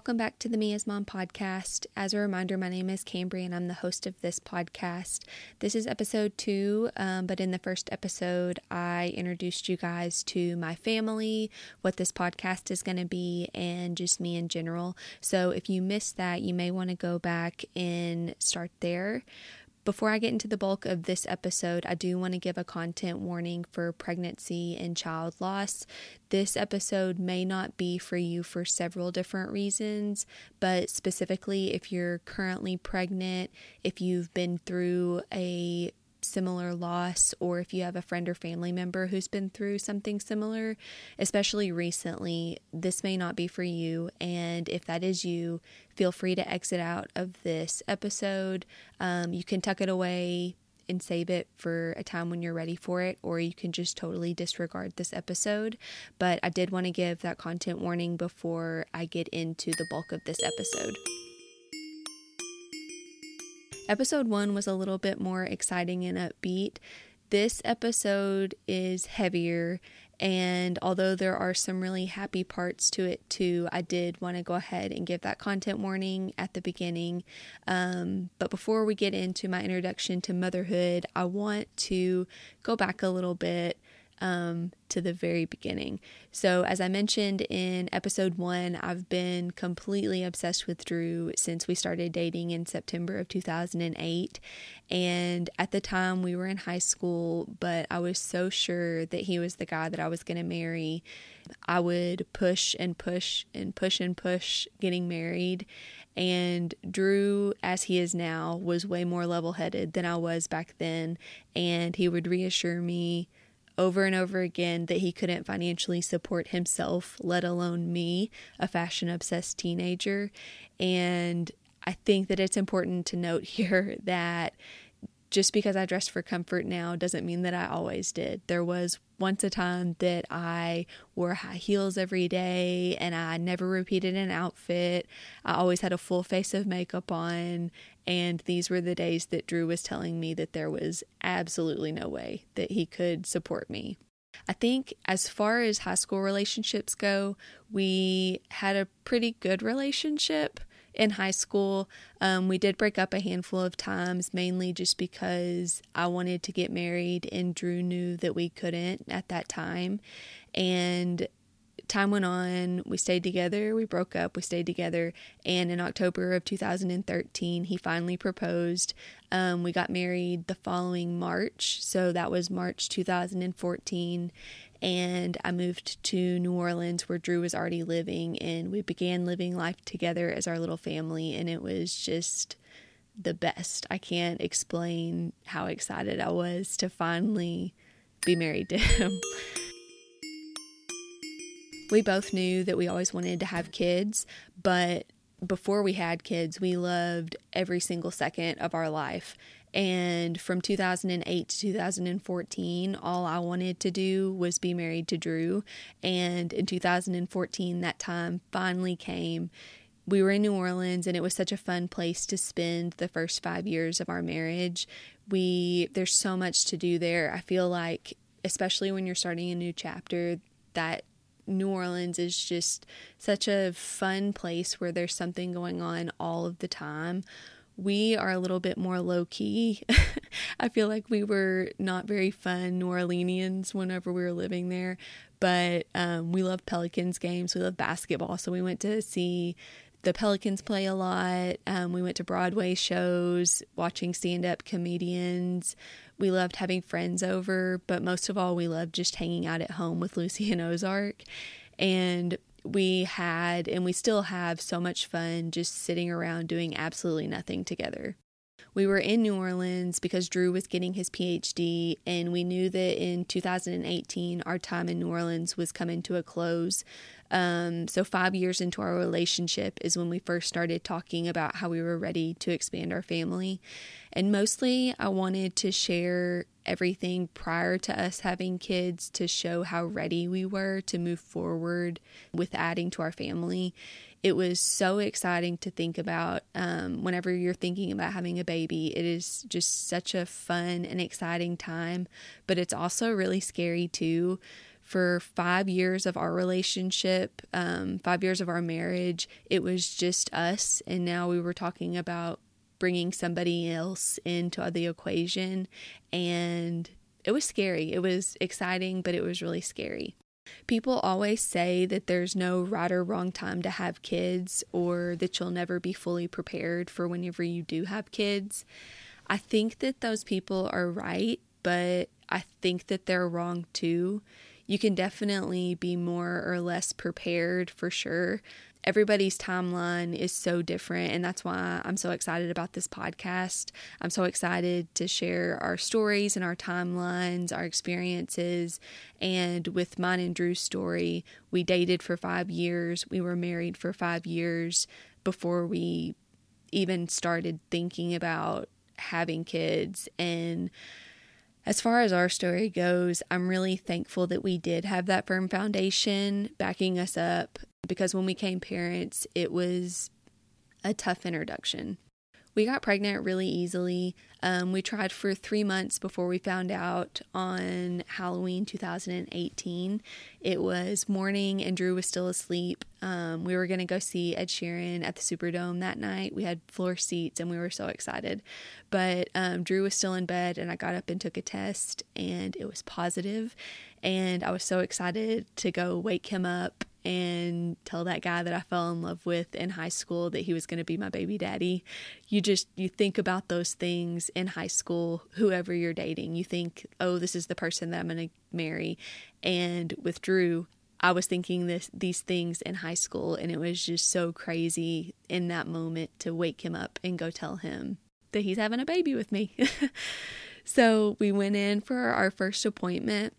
Welcome back to the Me as Mom podcast. As a reminder, my name is Cambry and I'm the host of this podcast. This is episode two, um, but in the first episode, I introduced you guys to my family, what this podcast is going to be, and just me in general. So if you missed that, you may want to go back and start there. Before I get into the bulk of this episode, I do want to give a content warning for pregnancy and child loss. This episode may not be for you for several different reasons, but specifically if you're currently pregnant, if you've been through a similar loss or if you have a friend or family member who's been through something similar, especially recently, this may not be for you. And if that is you, feel free to exit out of this episode. Um, you can tuck it away and save it for a time when you're ready for it, or you can just totally disregard this episode. But I did want to give that content warning before I get into the bulk of this episode. Episode one was a little bit more exciting and upbeat. This episode is heavier, and although there are some really happy parts to it too, I did want to go ahead and give that content warning at the beginning. Um, but before we get into my introduction to motherhood, I want to go back a little bit um, to the very beginning. So, as I mentioned in episode one, I've been completely obsessed with Drew since we started dating in September of 2008. And at the time, we were in high school, but I was so sure that he was the guy that I was going to marry. I would push and push and push and push getting married. And Drew, as he is now, was way more level headed than I was back then. And he would reassure me over and over again that he couldn't financially support himself, let alone me, a fashion obsessed teenager. And I think that it's important to note here that just because I dress for comfort now doesn't mean that I always did. There was once a time that I wore high heels every day and I never repeated an outfit. I always had a full face of makeup on. And these were the days that Drew was telling me that there was absolutely no way that he could support me. I think as far as high school relationships go, we had a pretty good relationship in high school. Um, we did break up a handful of times, mainly just because I wanted to get married and Drew knew that we couldn't at that time. And time went on. We stayed together. We broke up. We stayed together. And in October of 2013, he finally proposed. Um, we got married the following March. So that was March 2014 and I moved to New Orleans where Drew was already living and we began living life together as our little family and it was just the best. I can't explain how excited I was to finally be married to him. we both knew that we always wanted to have kids, but before we had kids, we loved every single second of our life. And from 2008 to 2014, all I wanted to do was be married to Drew. And in 2014, that time finally came. We were in New Orleans and it was such a fun place to spend the first 5 years of our marriage. We there's so much to do there. I feel like especially when you're starting a new chapter that New Orleans is just such a fun place where there's something going on all of the time we are a little bit more low key. I feel like we were not very fun New Orleanians whenever we were living there, but um, we love Pelicans games. We love basketball, so we went to see the Pelicans play a lot. Um, we went to Broadway shows, watching stand up comedians. We loved having friends over, but most of all, we loved just hanging out at home with Lucy and Ozark. And we had and we still have so much fun just sitting around doing absolutely nothing together. We were in New Orleans because Drew was getting his PhD, and we knew that in 2018 our time in New Orleans was coming to a close. Um, so, five years into our relationship is when we first started talking about how we were ready to expand our family. And mostly, I wanted to share everything prior to us having kids to show how ready we were to move forward with adding to our family. It was so exciting to think about um, whenever you're thinking about having a baby. It is just such a fun and exciting time, but it's also really scary too for five years of our relationship, um, five years of our marriage, it was just us. And now we were talking about bringing somebody else into the equation. And it was scary. It was exciting, but it was really scary. People always say that there's no right or wrong time to have kids or that you'll never be fully prepared for whenever you do have kids. I think that those people are right, but I think that they're wrong too you can definitely be more or less prepared for sure. Everybody's timeline is so different, and that's why I'm so excited about this podcast. I'm so excited to share our stories and our timelines, our experiences. And with mine and Drew's story, we dated for five years, we were married for five years before we even started thinking about having kids. And as far as our story goes, I'm really thankful that we did have that firm foundation backing us up because when we came parents, it was a tough introduction. We got pregnant really easily. Um, we tried for three months before we found out on Halloween 2018. It was morning and Drew was still asleep. Um, we were going to go see Ed Sheeran at the Superdome that night. We had floor seats and we were so excited. But um, Drew was still in bed and I got up and took a test and it was positive. And I was so excited to go wake him up and tell that guy that I fell in love with in high school that he was going to be my baby daddy. You just you think about those things in high school, whoever you're dating. You think, "Oh, this is the person that I'm going to marry." And with Drew, I was thinking this these things in high school and it was just so crazy in that moment to wake him up and go tell him that he's having a baby with me. so, we went in for our first appointment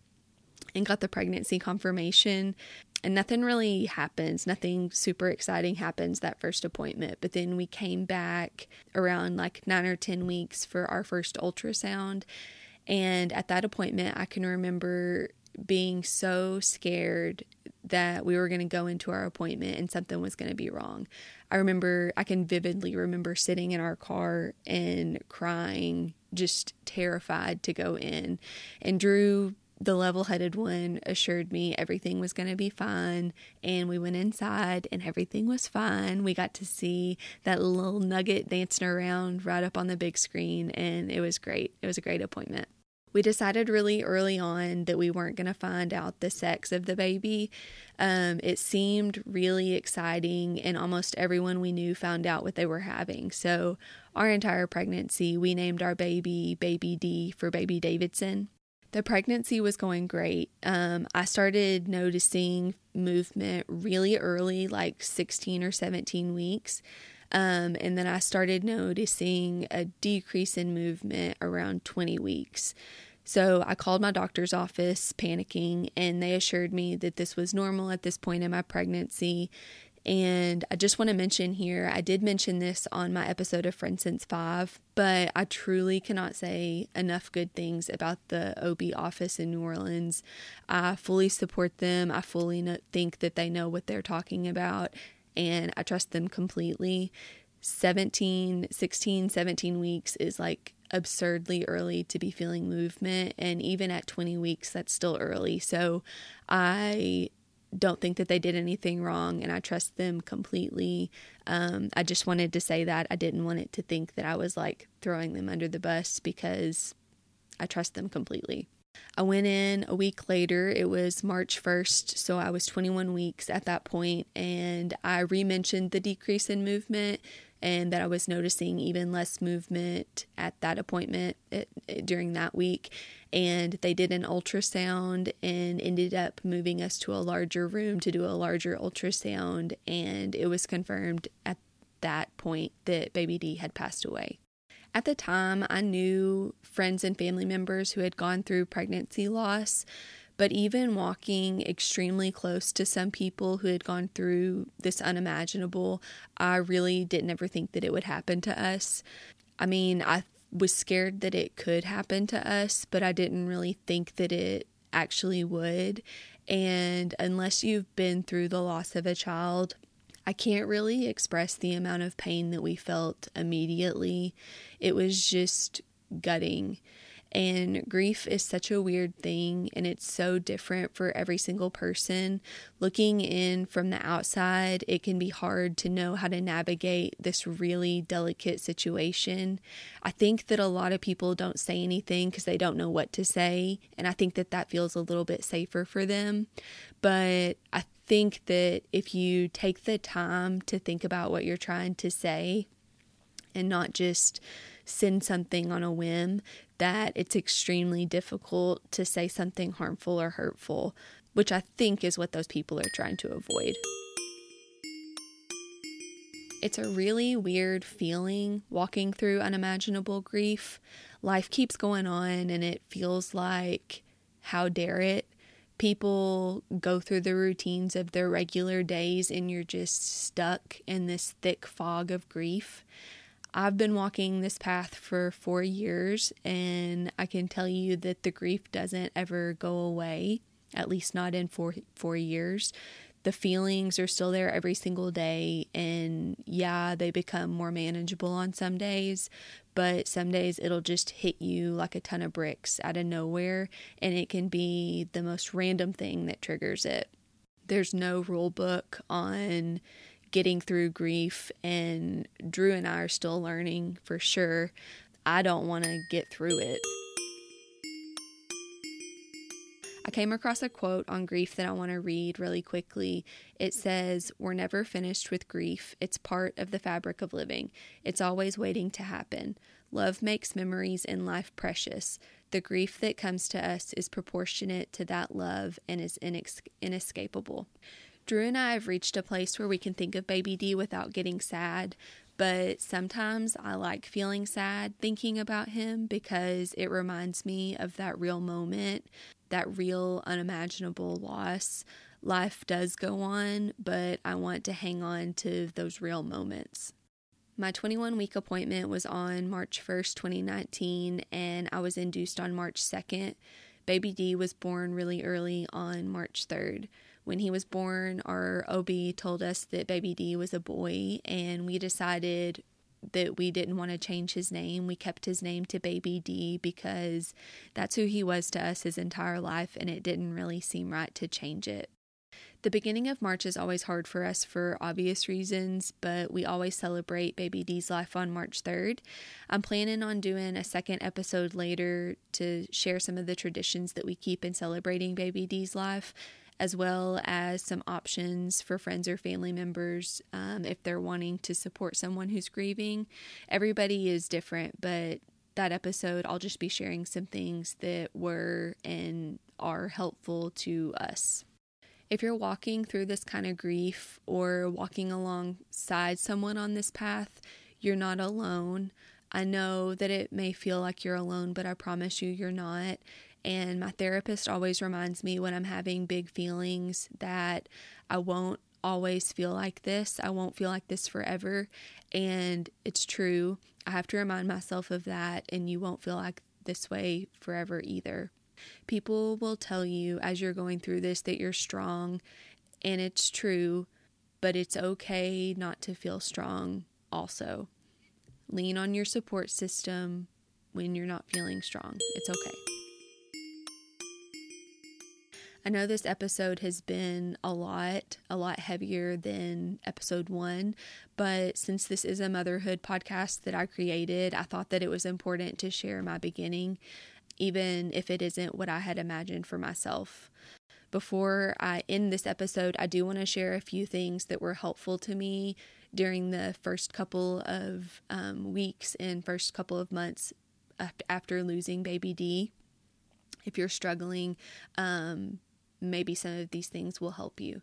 and got the pregnancy confirmation and nothing really happens. Nothing super exciting happens that first appointment. But then we came back around like nine or 10 weeks for our first ultrasound. And at that appointment, I can remember being so scared that we were going to go into our appointment and something was going to be wrong. I remember, I can vividly remember sitting in our car and crying, just terrified to go in. And Drew the level headed one assured me everything was going to be fine. And we went inside and everything was fine. We got to see that little nugget dancing around right up on the big screen, and it was great. It was a great appointment. We decided really early on that we weren't going to find out the sex of the baby. Um, it seemed really exciting, and almost everyone we knew found out what they were having. So, our entire pregnancy, we named our baby Baby D for Baby Davidson the pregnancy was going great. Um, I started noticing movement really early, like 16 or 17 weeks. Um, and then I started noticing a decrease in movement around 20 weeks. So I called my doctor's office panicking, and they assured me that this was normal at this point in my pregnancy and I just want to mention here, I did mention this on my episode of Friend Since 5, but I truly cannot say enough good things about the OB office in New Orleans. I fully support them. I fully think that they know what they're talking about, and I trust them completely. 17, 16, 17 weeks is like absurdly early to be feeling movement and even at 20 weeks that's still early so i don't think that they did anything wrong and I trust them completely. Um, I just wanted to say that. I didn't want it to think that I was like throwing them under the bus because I trust them completely. I went in a week later. It was March 1st, so I was 21 weeks at that point, and I re mentioned the decrease in movement and that I was noticing even less movement at that appointment it, it, during that week. And they did an ultrasound and ended up moving us to a larger room to do a larger ultrasound. And it was confirmed at that point that baby D had passed away. At the time, I knew friends and family members who had gone through pregnancy loss. But even walking extremely close to some people who had gone through this unimaginable, I really didn't ever think that it would happen to us. I mean, I was scared that it could happen to us, but I didn't really think that it actually would. And unless you've been through the loss of a child, I can't really express the amount of pain that we felt immediately. It was just gutting. And grief is such a weird thing and it's so different for every single person. Looking in from the outside, it can be hard to know how to navigate this really delicate situation. I think that a lot of people don't say anything because they don't know what to say. And I think that that feels a little bit safer for them. But I think that if you take the time to think about what you're trying to say and not just send something on a whim, that it's extremely difficult to say something harmful or hurtful, which I think is what those people are trying to avoid. It's a really weird feeling walking through unimaginable grief. Life keeps going on, and it feels like, how dare it? People go through the routines of their regular days, and you're just stuck in this thick fog of grief. I've been walking this path for four years, and I can tell you that the grief doesn't ever go away, at least not in four, four years. The feelings are still there every single day, and yeah, they become more manageable on some days, but some days it'll just hit you like a ton of bricks out of nowhere, and it can be the most random thing that triggers it. There's no rule book on getting through grief, and Drew and I are still learning for sure. I don't want to get through it. I came across a quote on grief that I want to read really quickly. It says, We're never finished with grief. It's part of the fabric of living, it's always waiting to happen. Love makes memories in life precious. The grief that comes to us is proportionate to that love and is inex- inescapable. Drew and I have reached a place where we can think of Baby D without getting sad, but sometimes I like feeling sad thinking about him because it reminds me of that real moment, that real unimaginable loss. Life does go on, but I want to hang on to those real moments. My 21 week appointment was on March 1st, 2019, and I was induced on March 2nd. Baby D was born really early on March 3rd. When he was born, our OB told us that baby D was a boy, and we decided that we didn't want to change his name. We kept his name to Baby D because that's who he was to us his entire life, and it didn't really seem right to change it. The beginning of March is always hard for us for obvious reasons, but we always celebrate Baby D's life on March 3rd. I'm planning on doing a second episode later to share some of the traditions that we keep in celebrating Baby D's life as well as some options for friends or family members um, if they're wanting to support someone who's grieving. Everybody is different, but that episode, I'll just be sharing some things that were and are helpful to us. If you're walking through this kind of grief or walking alongside someone on this path, you're not alone. I know that it may feel like you're alone, but I promise you, you're not. And my therapist always reminds me when I'm having big feelings that I won't always feel like this. I won't feel like this forever. And it's true. I have to remind myself of that, and you won't feel like this way forever either. People will tell you as you're going through this that you're strong, and it's true, but it's okay not to feel strong also. Lean on your support system when you're not feeling strong. It's okay. I know this episode has been a lot, a lot heavier than episode one, but since this is a motherhood podcast that I created, I thought that it was important to share my beginning, even if it isn't what I had imagined for myself. Before I end this episode, I do want to share a few things that were helpful to me during the first couple of um, weeks and first couple of months after losing baby D. If you're struggling, um, maybe some of these things will help you.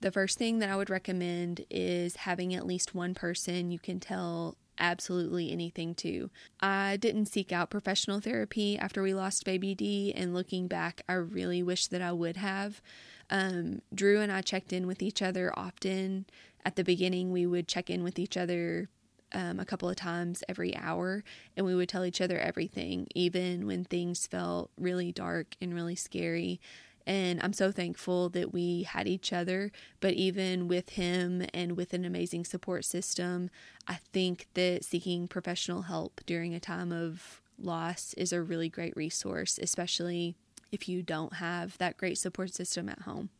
The first thing that I would recommend is having at least one person you can tell absolutely anything to. I didn't seek out professional therapy after we lost baby D, and looking back, I really wish that I would have. Um, Drew and I checked in with each other often. At the beginning, we would check in with each other um, a couple of times every hour, and we would tell each other everything, even when things felt really dark and really scary. And I'm so thankful that we had each other. But even with him and with an amazing support system, I think that seeking professional help during a time of loss is a really great resource, especially if you don't have that great support system at home.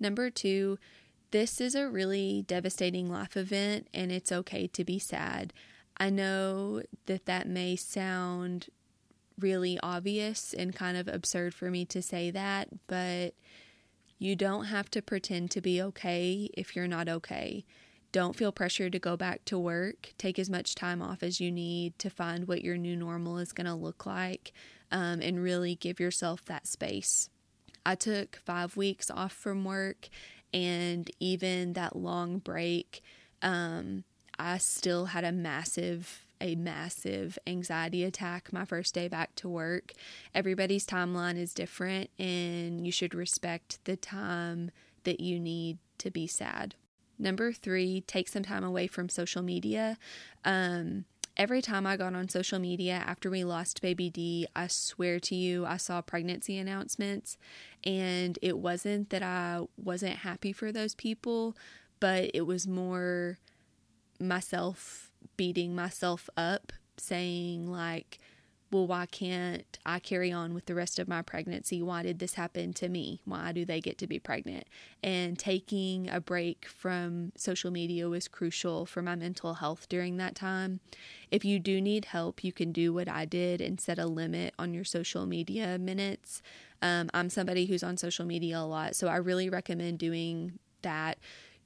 Number two, this is a really devastating life event and it's okay to be sad. I know that that may sound really obvious and kind of absurd for me to say that, but you don't have to pretend to be okay if you're not okay. Don't feel pressure to go back to work. Take as much time off as you need to find what your new normal is going to look like um, and really give yourself that space. I took five weeks off from work, and even that long break, um, I still had a massive a massive anxiety attack my first day back to work. Everybody's timeline is different, and you should respect the time that you need to be sad. Number three, take some time away from social media. Um, every time I got on social media after we lost baby D, I swear to you, I saw pregnancy announcements. And it wasn't that I wasn't happy for those people, but it was more myself beating myself up, saying, like, well, why can't I carry on with the rest of my pregnancy? Why did this happen to me? Why do they get to be pregnant? And taking a break from social media was crucial for my mental health during that time. If you do need help, you can do what I did and set a limit on your social media minutes. Um, I'm somebody who's on social media a lot, so I really recommend doing that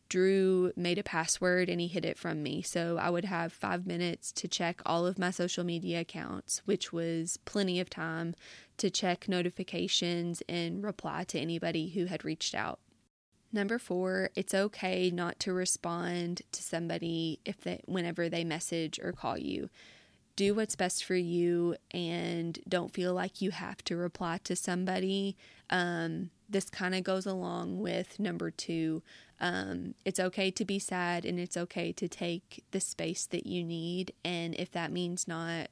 Drew made a password and he hid it from me. So I would have five minutes to check all of my social media accounts, which was plenty of time to check notifications and reply to anybody who had reached out. Number four, it's okay not to respond to somebody if they whenever they message or call you. Do what's best for you and don't feel like you have to reply to somebody. Um, this kind of goes along with number two um, it's okay to be sad and it's okay to take the space that you need. And if that means not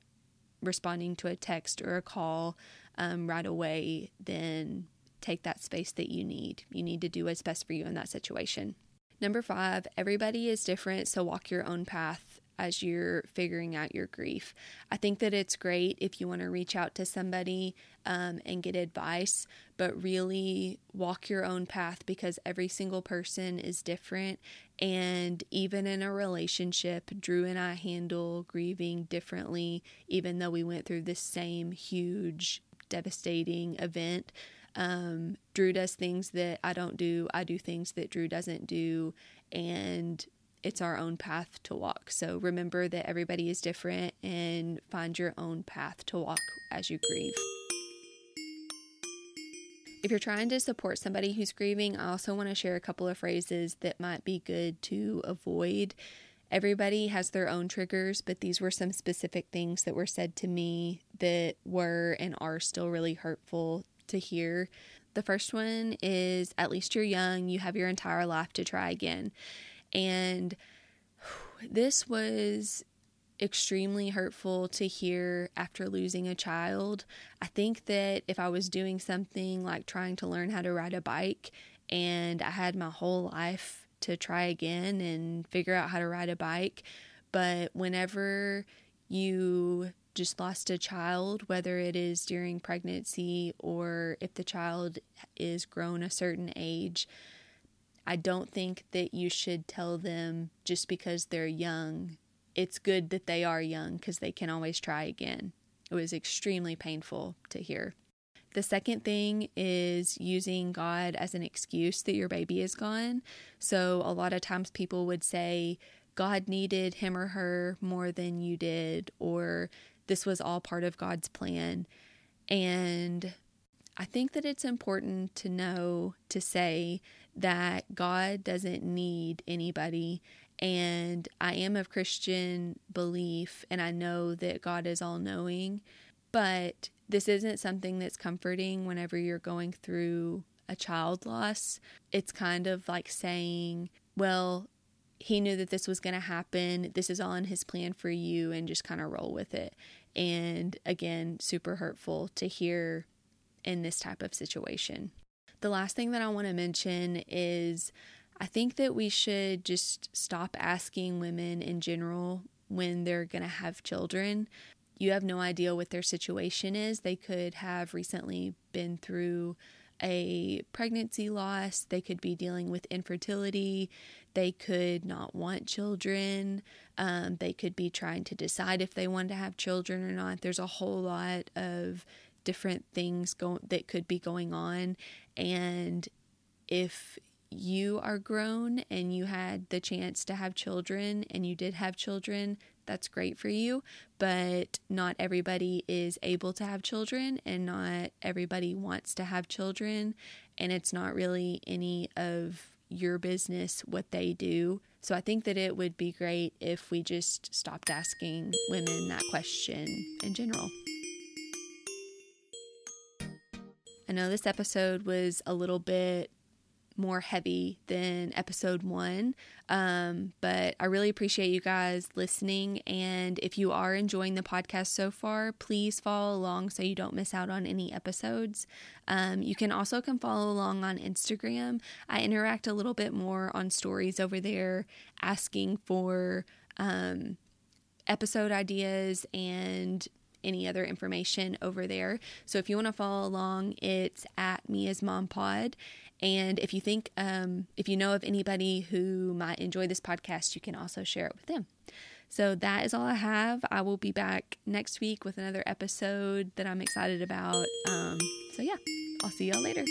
responding to a text or a call um, right away, then take that space that you need. You need to do what's best for you in that situation. Number five, everybody is different, so walk your own path as you're figuring out your grief. I think that it's great if you want to reach out to somebody um, and get advice, but really walk your own path because every single person is different. And even in a relationship, Drew and I handle grieving differently, even though we went through the same huge, devastating event. Um, Drew does things that I don't do, I do things that Drew doesn't do. And it's our own path to walk. So remember that everybody is different and find your own path to walk as you grieve. If you're trying to support somebody who's grieving, I also want to share a couple of phrases that might be good to avoid. Everybody has their own triggers, but these were some specific things that were said to me that were and are still really hurtful to hear. The first one is at least you're young, you have your entire life to try again. And this was extremely hurtful to hear after losing a child. I think that if I was doing something like trying to learn how to ride a bike and I had my whole life to try again and figure out how to ride a bike, but whenever you just lost a child, whether it is during pregnancy or if the child is grown a certain age, I don't think that you should tell them just because they're young. It's good that they are young because they can always try again. It was extremely painful to hear. The second thing is using God as an excuse that your baby is gone. So, a lot of times people would say, God needed him or her more than you did, or this was all part of God's plan. And I think that it's important to know to say that God doesn't need anybody. And I am of Christian belief, and I know that God is all knowing, but this isn't something that's comforting whenever you're going through a child loss. It's kind of like saying, well, he knew that this was going to happen. This is all in his plan for you, and just kind of roll with it. And again, super hurtful to hear in this type of situation. The last thing that I want to mention is I think that we should just stop asking women in general when they're going to have children. you have no idea what their situation is. They could have recently been through a pregnancy loss, they could be dealing with infertility, they could not want children, um, they could be trying to decide if they want to have children or not. There's a whole lot of different things go- that could be going on. And if you are grown and you had the chance to have children and you did have children, that's great for you. But not everybody is able to have children and not everybody wants to have children. And it's not really any of your business what they do. So I think that it would be great if we just stopped asking women that question in general. I know this episode was a little bit more heavy than episode one. Um, but I really appreciate you guys listening. And if you are enjoying the podcast so far, please follow along so you don't miss out on any episodes. Um, you can also come follow along on Instagram. I interact a little bit more on stories over there, asking for um, episode ideas and any other information over there. So if you want to follow along, it's at Me as Mom Pod. And if you think, um, if you know of anybody who might enjoy this podcast, you can also share it with them. So that is all I have. I will be back next week with another episode that I'm excited about. Um, so yeah, I'll see y'all later.